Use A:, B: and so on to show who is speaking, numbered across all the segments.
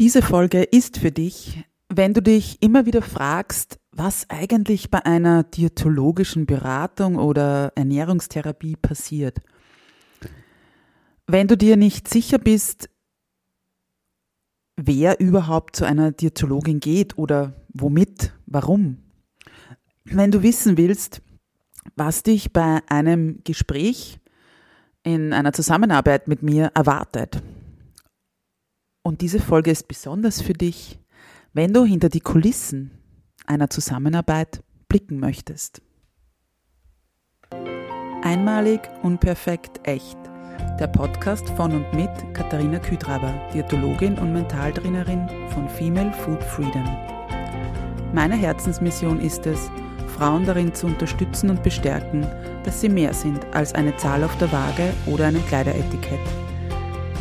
A: Diese Folge ist für dich, wenn du dich immer wieder fragst, was eigentlich bei einer diätologischen Beratung oder Ernährungstherapie passiert. Wenn du dir nicht sicher bist, wer überhaupt zu einer Diätologin geht oder womit, warum. Wenn du wissen willst, was dich bei einem Gespräch in einer Zusammenarbeit mit mir erwartet, und diese Folge ist besonders für dich, wenn du hinter die Kulissen einer Zusammenarbeit blicken möchtest. Einmalig, unperfekt, echt. Der Podcast von und mit Katharina Küdraber, Diätologin und Mentaltrainerin von Female Food Freedom. Meine Herzensmission ist es, Frauen darin zu unterstützen und bestärken, dass sie mehr sind als eine Zahl auf der Waage oder ein Kleideretikett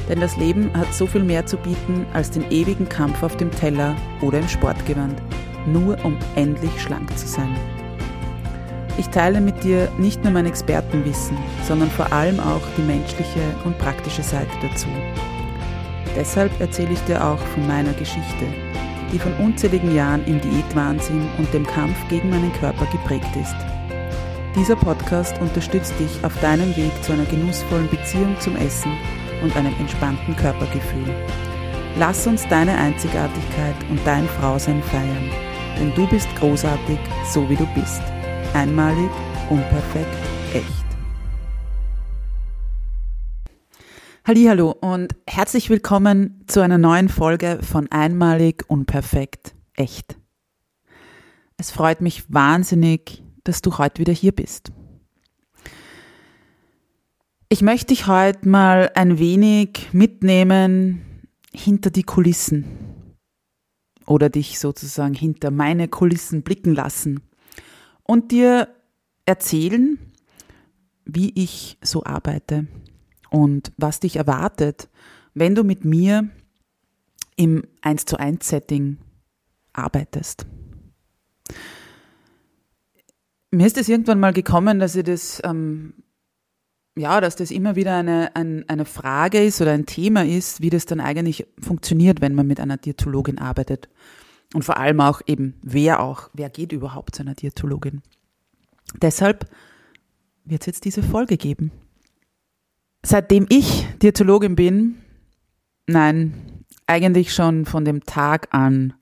A: denn das Leben hat so viel mehr zu bieten als den ewigen Kampf auf dem Teller oder im Sportgewand, nur um endlich schlank zu sein. Ich teile mit dir nicht nur mein Expertenwissen, sondern vor allem auch die menschliche und praktische Seite dazu. Deshalb erzähle ich dir auch von meiner Geschichte, die von unzähligen Jahren im Diätwahnsinn und dem Kampf gegen meinen Körper geprägt ist. Dieser Podcast unterstützt dich auf deinem Weg zu einer genussvollen Beziehung zum Essen und einem entspannten Körpergefühl. Lass uns deine Einzigartigkeit und dein Frausein feiern, denn du bist großartig, so wie du bist. Einmalig, unperfekt, echt. Hallo und herzlich willkommen zu einer neuen Folge von Einmalig, unperfekt, echt. Es freut mich wahnsinnig, dass du heute wieder hier bist. Ich möchte dich heute mal ein wenig mitnehmen hinter die Kulissen oder dich sozusagen hinter meine Kulissen blicken lassen und dir erzählen, wie ich so arbeite und was dich erwartet, wenn du mit mir im 1 zu 1 Setting arbeitest. Mir ist es irgendwann mal gekommen, dass ich das ähm, ja, dass das immer wieder eine, ein, eine Frage ist oder ein Thema ist, wie das dann eigentlich funktioniert, wenn man mit einer Diätologin arbeitet. Und vor allem auch eben, wer auch, wer geht überhaupt zu einer Diätologin. Deshalb wird es jetzt diese Folge geben. Seitdem ich Diätologin bin, nein, eigentlich schon von dem Tag an,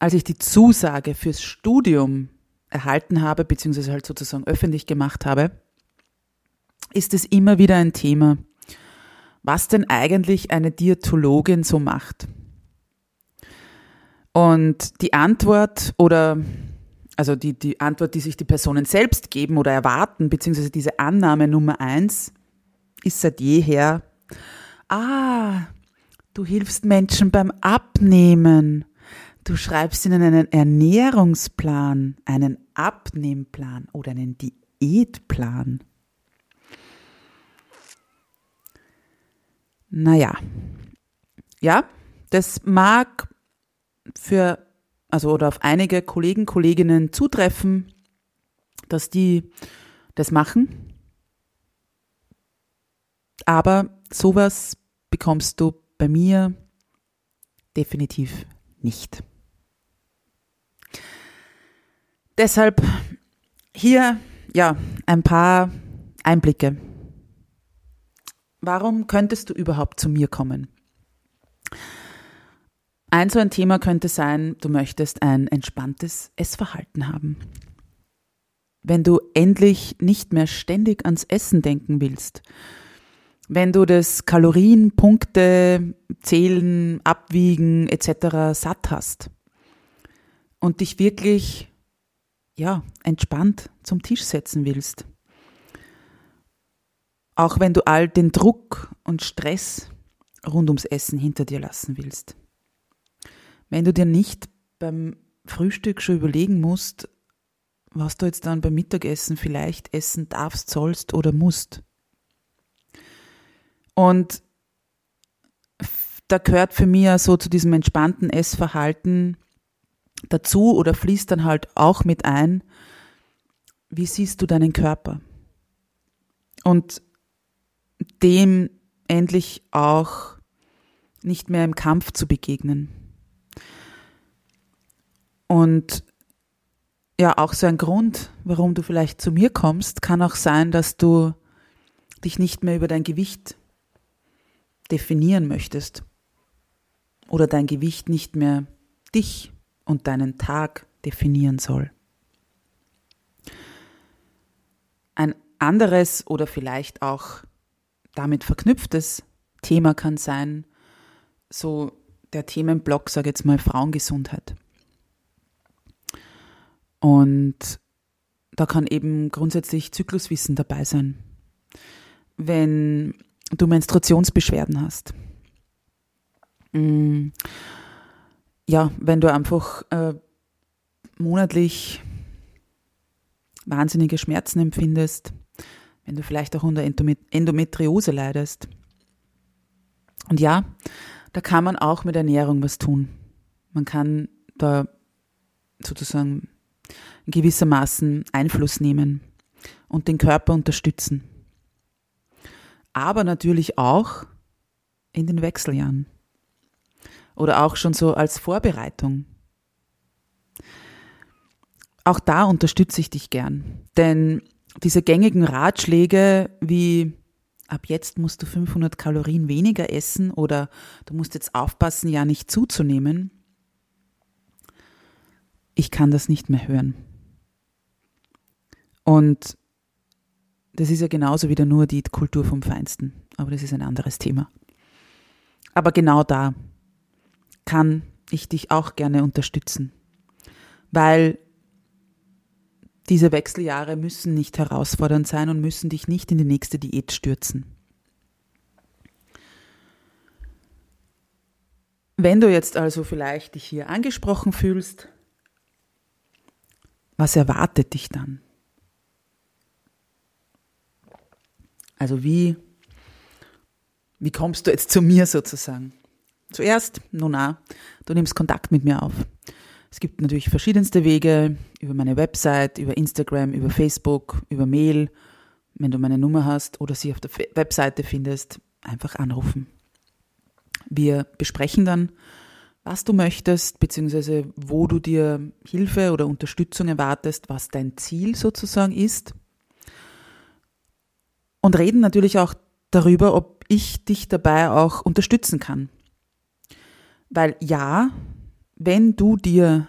A: als ich die Zusage fürs Studium erhalten habe, beziehungsweise halt sozusagen öffentlich gemacht habe, ist es immer wieder ein Thema, was denn eigentlich eine Diätologin so macht. Und die Antwort oder also die, die Antwort, die sich die Personen selbst geben oder erwarten, beziehungsweise diese Annahme Nummer eins, ist seit jeher, ah, du hilfst Menschen beim Abnehmen. Du schreibst ihnen einen Ernährungsplan, einen Abnehmplan oder einen Diätplan. Naja, ja, das mag für, also oder auf einige Kollegen, Kolleginnen zutreffen, dass die das machen. Aber sowas bekommst du bei mir definitiv nicht. Deshalb hier ja ein paar Einblicke Warum könntest du überhaupt zu mir kommen? Ein so ein Thema könnte sein, du möchtest ein entspanntes Essverhalten haben. Wenn du endlich nicht mehr ständig ans Essen denken willst, wenn du das Kalorien, Punkte, Zählen, Abwiegen etc. satt hast und dich wirklich ja, entspannt zum Tisch setzen willst auch wenn du all den Druck und Stress rund ums Essen hinter dir lassen willst. Wenn du dir nicht beim Frühstück schon überlegen musst, was du jetzt dann beim Mittagessen vielleicht essen darfst, sollst oder musst. Und da gehört für mich so zu diesem entspannten Essverhalten dazu oder fließt dann halt auch mit ein, wie siehst du deinen Körper? Und dem endlich auch nicht mehr im Kampf zu begegnen. Und ja, auch so ein Grund, warum du vielleicht zu mir kommst, kann auch sein, dass du dich nicht mehr über dein Gewicht definieren möchtest oder dein Gewicht nicht mehr dich und deinen Tag definieren soll. Ein anderes oder vielleicht auch damit verknüpftes Thema kann sein, so der Themenblock, sage jetzt mal Frauengesundheit. Und da kann eben grundsätzlich Zykluswissen dabei sein. Wenn du Menstruationsbeschwerden hast. Mm, ja, wenn du einfach äh, monatlich wahnsinnige Schmerzen empfindest, wenn du vielleicht auch unter Endometriose leidest. Und ja, da kann man auch mit Ernährung was tun. Man kann da sozusagen gewissermaßen Einfluss nehmen und den Körper unterstützen. Aber natürlich auch in den Wechseljahren oder auch schon so als Vorbereitung. Auch da unterstütze ich dich gern, denn diese gängigen Ratschläge wie ab jetzt musst du 500 Kalorien weniger essen oder du musst jetzt aufpassen, ja nicht zuzunehmen, ich kann das nicht mehr hören. Und das ist ja genauso wieder nur die Kultur vom Feinsten. Aber das ist ein anderes Thema. Aber genau da kann ich dich auch gerne unterstützen. Weil diese Wechseljahre müssen nicht herausfordernd sein und müssen dich nicht in die nächste Diät stürzen. Wenn du jetzt also vielleicht dich hier angesprochen fühlst, was erwartet dich dann? Also wie, wie kommst du jetzt zu mir sozusagen? Zuerst, nun na, du nimmst Kontakt mit mir auf. Es gibt natürlich verschiedenste Wege über meine Website, über Instagram, über Facebook, über Mail. Wenn du meine Nummer hast oder sie auf der Webseite findest, einfach anrufen. Wir besprechen dann, was du möchtest, beziehungsweise wo du dir Hilfe oder Unterstützung erwartest, was dein Ziel sozusagen ist und reden natürlich auch darüber, ob ich dich dabei auch unterstützen kann. Weil ja, wenn du dir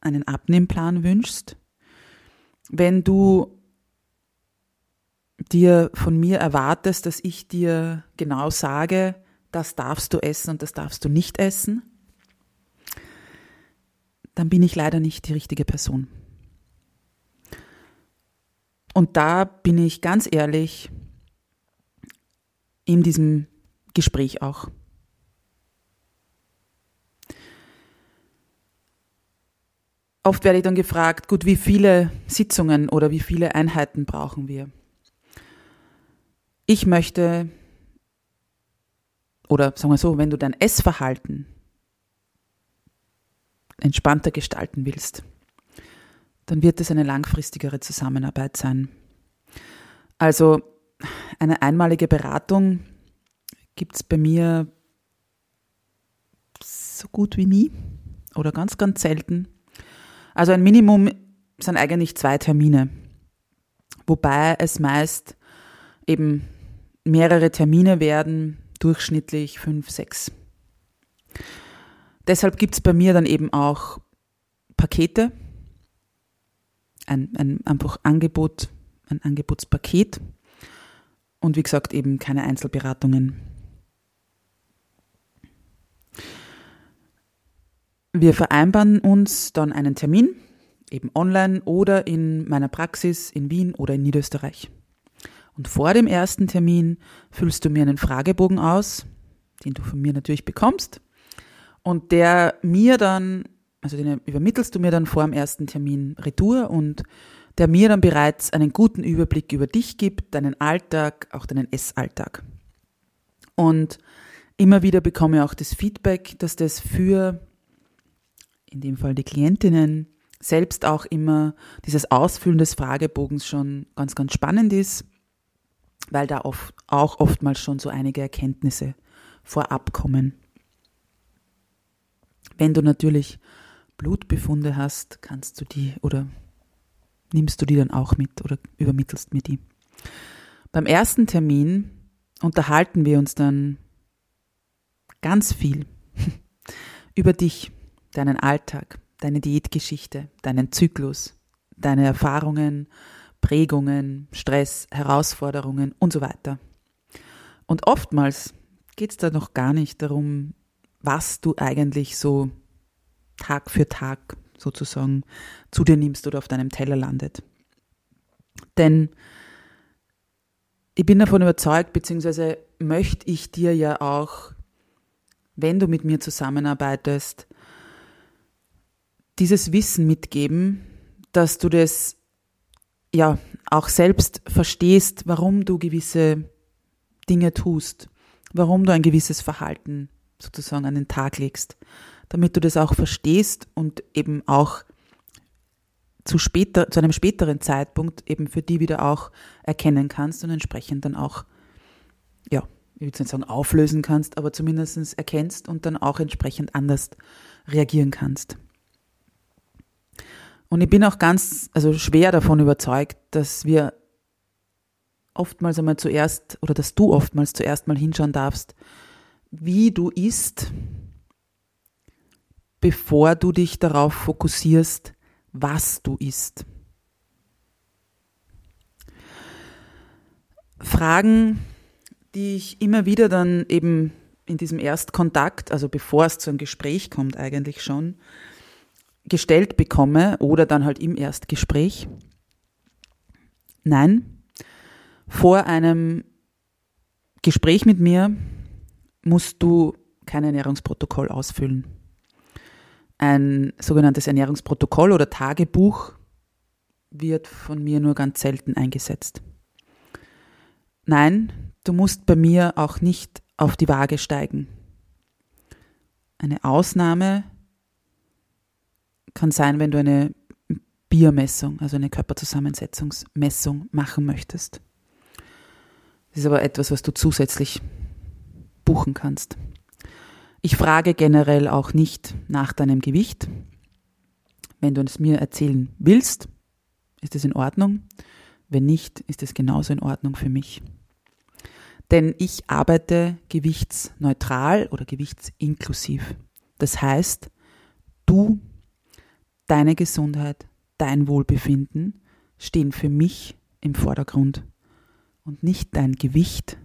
A: einen Abnehmplan wünschst, wenn du dir von mir erwartest, dass ich dir genau sage, das darfst du essen und das darfst du nicht essen, dann bin ich leider nicht die richtige Person. Und da bin ich ganz ehrlich in diesem Gespräch auch. Oft werde ich dann gefragt, gut, wie viele Sitzungen oder wie viele Einheiten brauchen wir? Ich möchte, oder sagen wir so, wenn du dein Essverhalten entspannter gestalten willst, dann wird es eine langfristigere Zusammenarbeit sein. Also eine einmalige Beratung gibt es bei mir so gut wie nie oder ganz, ganz selten. Also ein Minimum sind eigentlich zwei Termine, wobei es meist eben mehrere Termine werden, durchschnittlich fünf, sechs. Deshalb gibt es bei mir dann eben auch Pakete, ein, ein einfach Angebot, ein Angebotspaket und wie gesagt eben keine Einzelberatungen. Wir vereinbaren uns dann einen Termin, eben online oder in meiner Praxis in Wien oder in Niederösterreich. Und vor dem ersten Termin füllst du mir einen Fragebogen aus, den du von mir natürlich bekommst und der mir dann, also den übermittelst du mir dann vor dem ersten Termin Retour und der mir dann bereits einen guten Überblick über dich gibt, deinen Alltag, auch deinen Essalltag. Und immer wieder bekomme ich auch das Feedback, dass das für, in dem Fall die Klientinnen, selbst auch immer dieses Ausfüllen des Fragebogens schon ganz, ganz spannend ist, weil da oft, auch oftmals schon so einige Erkenntnisse vorab kommen. Wenn du natürlich Blutbefunde hast, kannst du die oder nimmst du die dann auch mit oder übermittelst mir die. Beim ersten Termin unterhalten wir uns dann ganz viel über dich, deinen Alltag, deine Diätgeschichte, deinen Zyklus, deine Erfahrungen, Prägungen, Stress, Herausforderungen und so weiter. Und oftmals geht es da noch gar nicht darum, was du eigentlich so Tag für Tag sozusagen zu dir nimmst oder auf deinem Teller landet. Denn ich bin davon überzeugt, beziehungsweise möchte ich dir ja auch, wenn du mit mir zusammenarbeitest, dieses Wissen mitgeben, dass du das ja auch selbst verstehst, warum du gewisse Dinge tust, warum du ein gewisses Verhalten sozusagen an den Tag legst, damit du das auch verstehst und eben auch zu, später, zu einem späteren Zeitpunkt eben für die wieder auch erkennen kannst und entsprechend dann auch, ja, ich würde nicht sagen auflösen kannst, aber zumindest erkennst und dann auch entsprechend anders reagieren kannst. Und ich bin auch ganz, also schwer davon überzeugt, dass wir oftmals einmal zuerst oder dass du oftmals zuerst mal hinschauen darfst, wie du isst, bevor du dich darauf fokussierst, was du isst. Fragen, die ich immer wieder dann eben in diesem Erstkontakt, also bevor es zu einem Gespräch kommt eigentlich schon, gestellt bekomme oder dann halt im Erstgespräch. Nein, vor einem Gespräch mit mir musst du kein Ernährungsprotokoll ausfüllen. Ein sogenanntes Ernährungsprotokoll oder Tagebuch wird von mir nur ganz selten eingesetzt. Nein, du musst bei mir auch nicht auf die Waage steigen. Eine Ausnahme kann sein, wenn du eine Biermessung, also eine Körperzusammensetzungsmessung machen möchtest. Das ist aber etwas, was du zusätzlich buchen kannst. Ich frage generell auch nicht nach deinem Gewicht. Wenn du es mir erzählen willst, ist es in Ordnung. Wenn nicht, ist es genauso in Ordnung für mich. Denn ich arbeite gewichtsneutral oder gewichtsinklusiv. Das heißt, du, deine Gesundheit, dein Wohlbefinden stehen für mich im Vordergrund und nicht dein Gewicht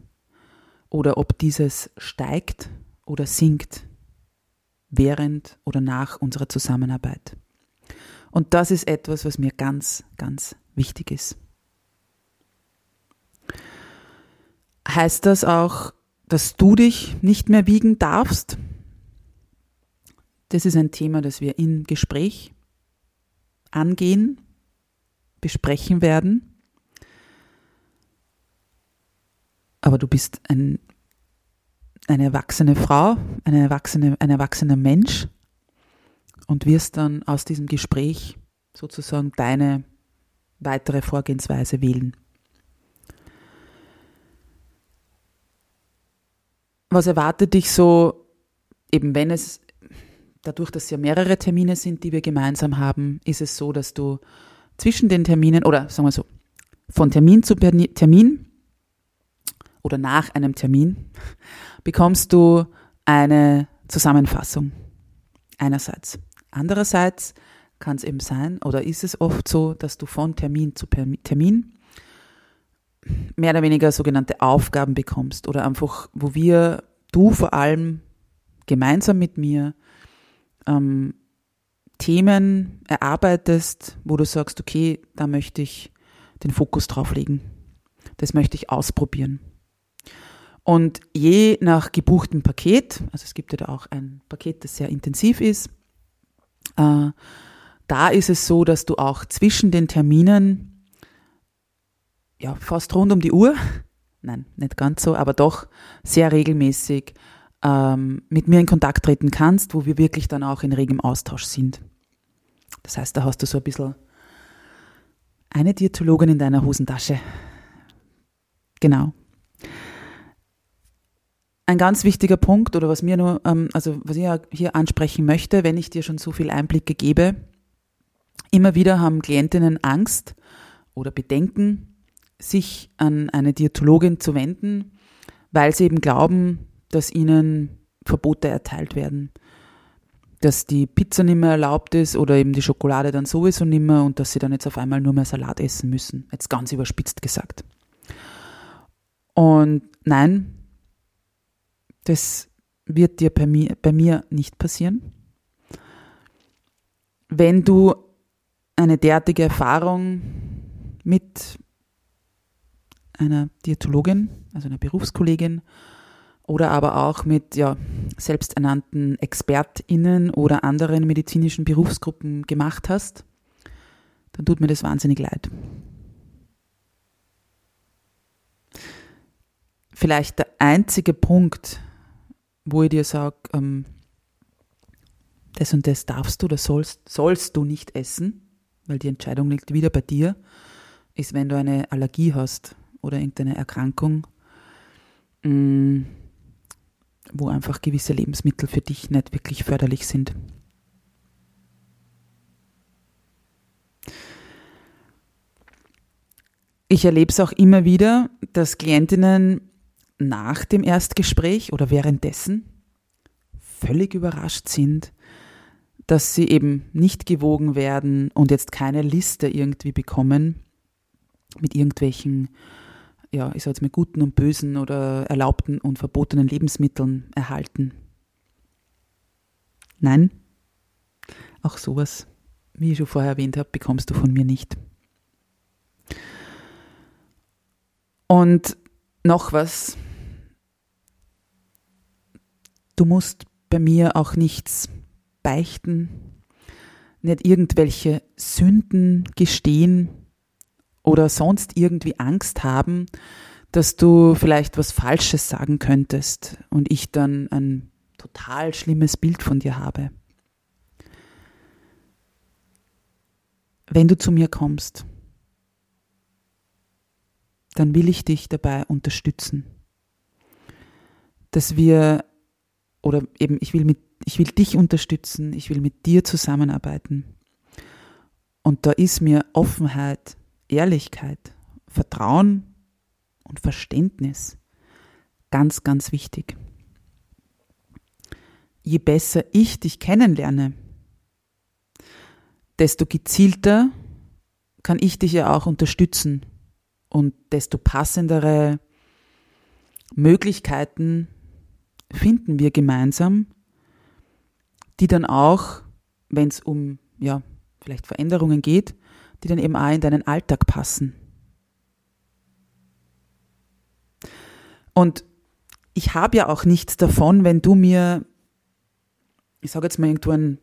A: oder ob dieses steigt oder sinkt während oder nach unserer Zusammenarbeit. Und das ist etwas, was mir ganz, ganz wichtig ist. Heißt das auch, dass du dich nicht mehr wiegen darfst? Das ist ein Thema, das wir im Gespräch angehen, besprechen werden. aber du bist ein, eine erwachsene Frau, eine erwachsene, ein erwachsener Mensch und wirst dann aus diesem Gespräch sozusagen deine weitere Vorgehensweise wählen. Was erwartet dich so, eben wenn es, dadurch, dass ja mehrere Termine sind, die wir gemeinsam haben, ist es so, dass du zwischen den Terminen oder sagen wir so, von Termin zu Termin oder nach einem Termin bekommst du eine Zusammenfassung. Einerseits. Andererseits kann es eben sein oder ist es oft so, dass du von Termin zu Termin mehr oder weniger sogenannte Aufgaben bekommst oder einfach, wo wir, du vor allem gemeinsam mit mir ähm, Themen erarbeitest, wo du sagst, okay, da möchte ich den Fokus drauf legen. Das möchte ich ausprobieren. Und je nach gebuchtem Paket, also es gibt ja da auch ein Paket, das sehr intensiv ist, äh, da ist es so, dass du auch zwischen den Terminen, ja, fast rund um die Uhr, nein, nicht ganz so, aber doch sehr regelmäßig ähm, mit mir in Kontakt treten kannst, wo wir wirklich dann auch in regem Austausch sind. Das heißt, da hast du so ein bisschen eine Diätologin in deiner Hosentasche. Genau. ein ganz wichtiger Punkt oder was mir nur, ähm, also was ich hier ansprechen möchte, wenn ich dir schon so viel Einblicke gebe, immer wieder haben Klientinnen Angst oder Bedenken, sich an eine Diätologin zu wenden, weil sie eben glauben, dass ihnen Verbote erteilt werden. Dass die Pizza nicht mehr erlaubt ist oder eben die Schokolade dann sowieso nicht mehr und dass sie dann jetzt auf einmal nur mehr Salat essen müssen. Jetzt ganz überspitzt gesagt. Und nein, das wird dir bei mir, bei mir nicht passieren. Wenn du eine derartige Erfahrung mit einer Diätologin, also einer Berufskollegin oder aber auch mit ja, selbsternannten ExpertInnen oder anderen medizinischen Berufsgruppen gemacht hast, dann tut mir das wahnsinnig leid. Vielleicht der einzige Punkt, wo ich dir sage, ähm, das und das darfst du oder sollst, sollst du nicht essen, weil die Entscheidung liegt wieder bei dir, ist, wenn du eine Allergie hast oder irgendeine Erkrankung, mm, wo einfach gewisse Lebensmittel für dich nicht wirklich förderlich sind. Ich erlebe es auch immer wieder, dass Klientinnen nach dem Erstgespräch oder währenddessen völlig überrascht sind, dass sie eben nicht gewogen werden und jetzt keine Liste irgendwie bekommen mit irgendwelchen, ja, ich sag jetzt mal guten und bösen oder erlaubten und verbotenen Lebensmitteln erhalten. Nein, auch sowas, wie ich schon vorher erwähnt habe, bekommst du von mir nicht. Und noch was, Du musst bei mir auch nichts beichten, nicht irgendwelche Sünden gestehen oder sonst irgendwie Angst haben, dass du vielleicht was Falsches sagen könntest und ich dann ein total schlimmes Bild von dir habe. Wenn du zu mir kommst, dann will ich dich dabei unterstützen, dass wir oder eben ich will mit ich will dich unterstützen, ich will mit dir zusammenarbeiten. Und da ist mir Offenheit, Ehrlichkeit, Vertrauen und Verständnis ganz, ganz wichtig. Je besser ich dich kennenlerne, desto gezielter kann ich dich ja auch unterstützen und desto passendere Möglichkeiten finden wir gemeinsam, die dann auch, wenn es um ja, vielleicht Veränderungen geht, die dann eben auch in deinen Alltag passen. Und ich habe ja auch nichts davon, wenn du mir, ich sage jetzt mal irgendwo ein,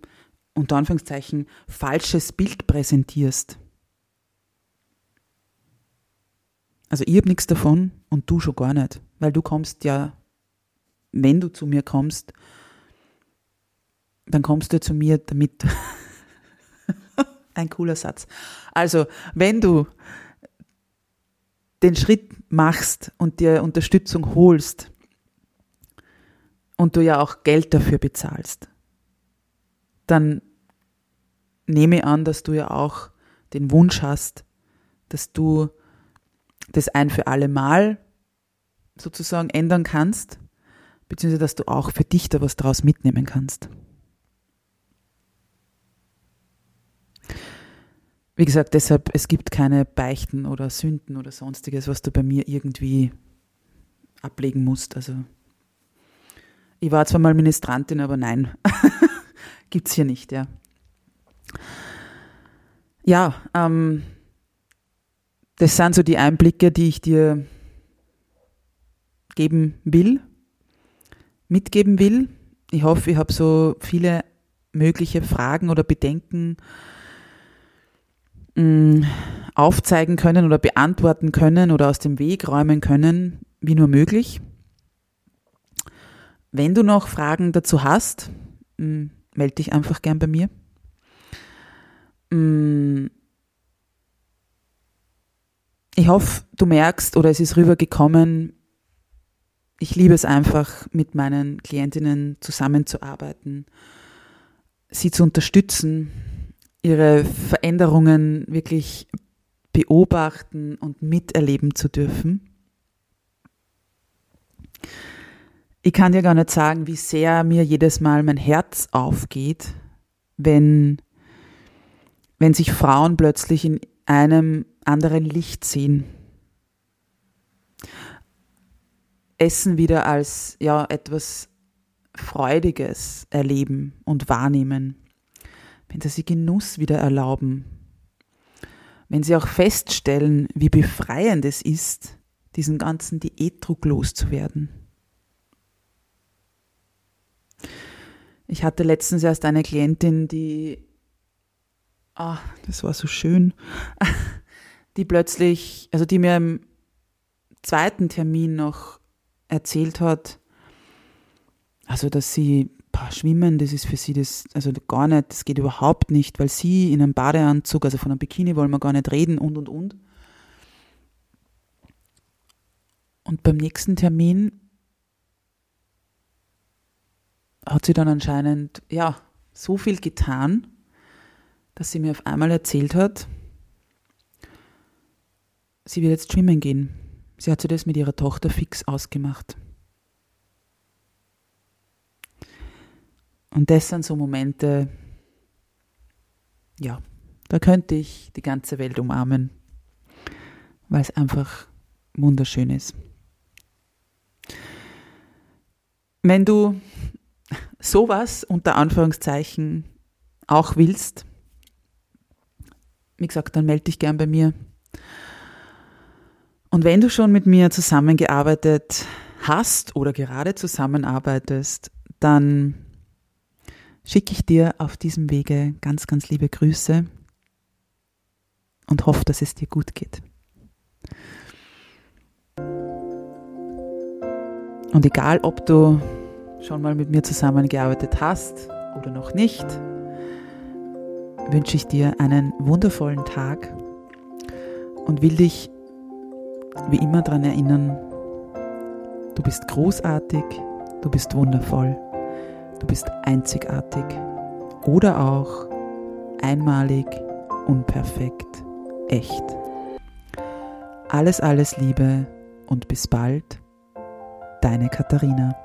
A: unter Anführungszeichen, falsches Bild präsentierst. Also ich habe nichts davon und du schon gar nicht, weil du kommst ja wenn du zu mir kommst, dann kommst du zu mir damit. Ein cooler Satz. Also, wenn du den Schritt machst und dir Unterstützung holst und du ja auch Geld dafür bezahlst, dann nehme an, dass du ja auch den Wunsch hast, dass du das ein für alle Mal sozusagen ändern kannst beziehungsweise dass du auch für dich da was draus mitnehmen kannst. Wie gesagt, deshalb, es gibt keine Beichten oder Sünden oder sonstiges, was du bei mir irgendwie ablegen musst. Also, ich war zwar mal Ministrantin, aber nein, gibt es hier nicht, ja. Ja, ähm, das sind so die Einblicke, die ich dir geben will mitgeben will. Ich hoffe, ich habe so viele mögliche Fragen oder Bedenken mh, aufzeigen können oder beantworten können oder aus dem Weg räumen können, wie nur möglich. Wenn du noch Fragen dazu hast, mm, melde dich einfach gern bei mir. Ich hoffe, du merkst oder es ist rübergekommen, ich liebe es einfach, mit meinen Klientinnen zusammenzuarbeiten, sie zu unterstützen, ihre Veränderungen wirklich beobachten und miterleben zu dürfen. Ich kann dir gar nicht sagen, wie sehr mir jedes Mal mein Herz aufgeht, wenn, wenn sich Frauen plötzlich in einem anderen Licht sehen. Essen wieder als ja etwas Freudiges erleben und wahrnehmen. Wenn sie sich Genuss wieder erlauben. Wenn sie auch feststellen, wie befreiend es ist, diesen ganzen Diätdruck loszuwerden. Ich hatte letztens erst eine Klientin, die, ah, das war so schön, die plötzlich, also die mir im zweiten Termin noch erzählt hat, also dass sie boah, schwimmen, das ist für sie das, also gar nicht, das geht überhaupt nicht, weil sie in einem Badeanzug, also von einem Bikini wollen wir gar nicht reden und und und. Und beim nächsten Termin hat sie dann anscheinend, ja, so viel getan, dass sie mir auf einmal erzählt hat, sie wird jetzt schwimmen gehen. Sie hat sich das mit ihrer Tochter fix ausgemacht. Und das sind so Momente, ja, da könnte ich die ganze Welt umarmen, weil es einfach wunderschön ist. Wenn du sowas unter Anführungszeichen auch willst, wie gesagt, dann melde dich gern bei mir. Und wenn du schon mit mir zusammengearbeitet hast oder gerade zusammenarbeitest, dann schicke ich dir auf diesem Wege ganz, ganz liebe Grüße und hoffe, dass es dir gut geht. Und egal, ob du schon mal mit mir zusammengearbeitet hast oder noch nicht, wünsche ich dir einen wundervollen Tag und will dich wie immer daran erinnern, du bist großartig, du bist wundervoll, du bist einzigartig oder auch einmalig, unperfekt, echt. Alles, alles Liebe und bis bald, deine Katharina.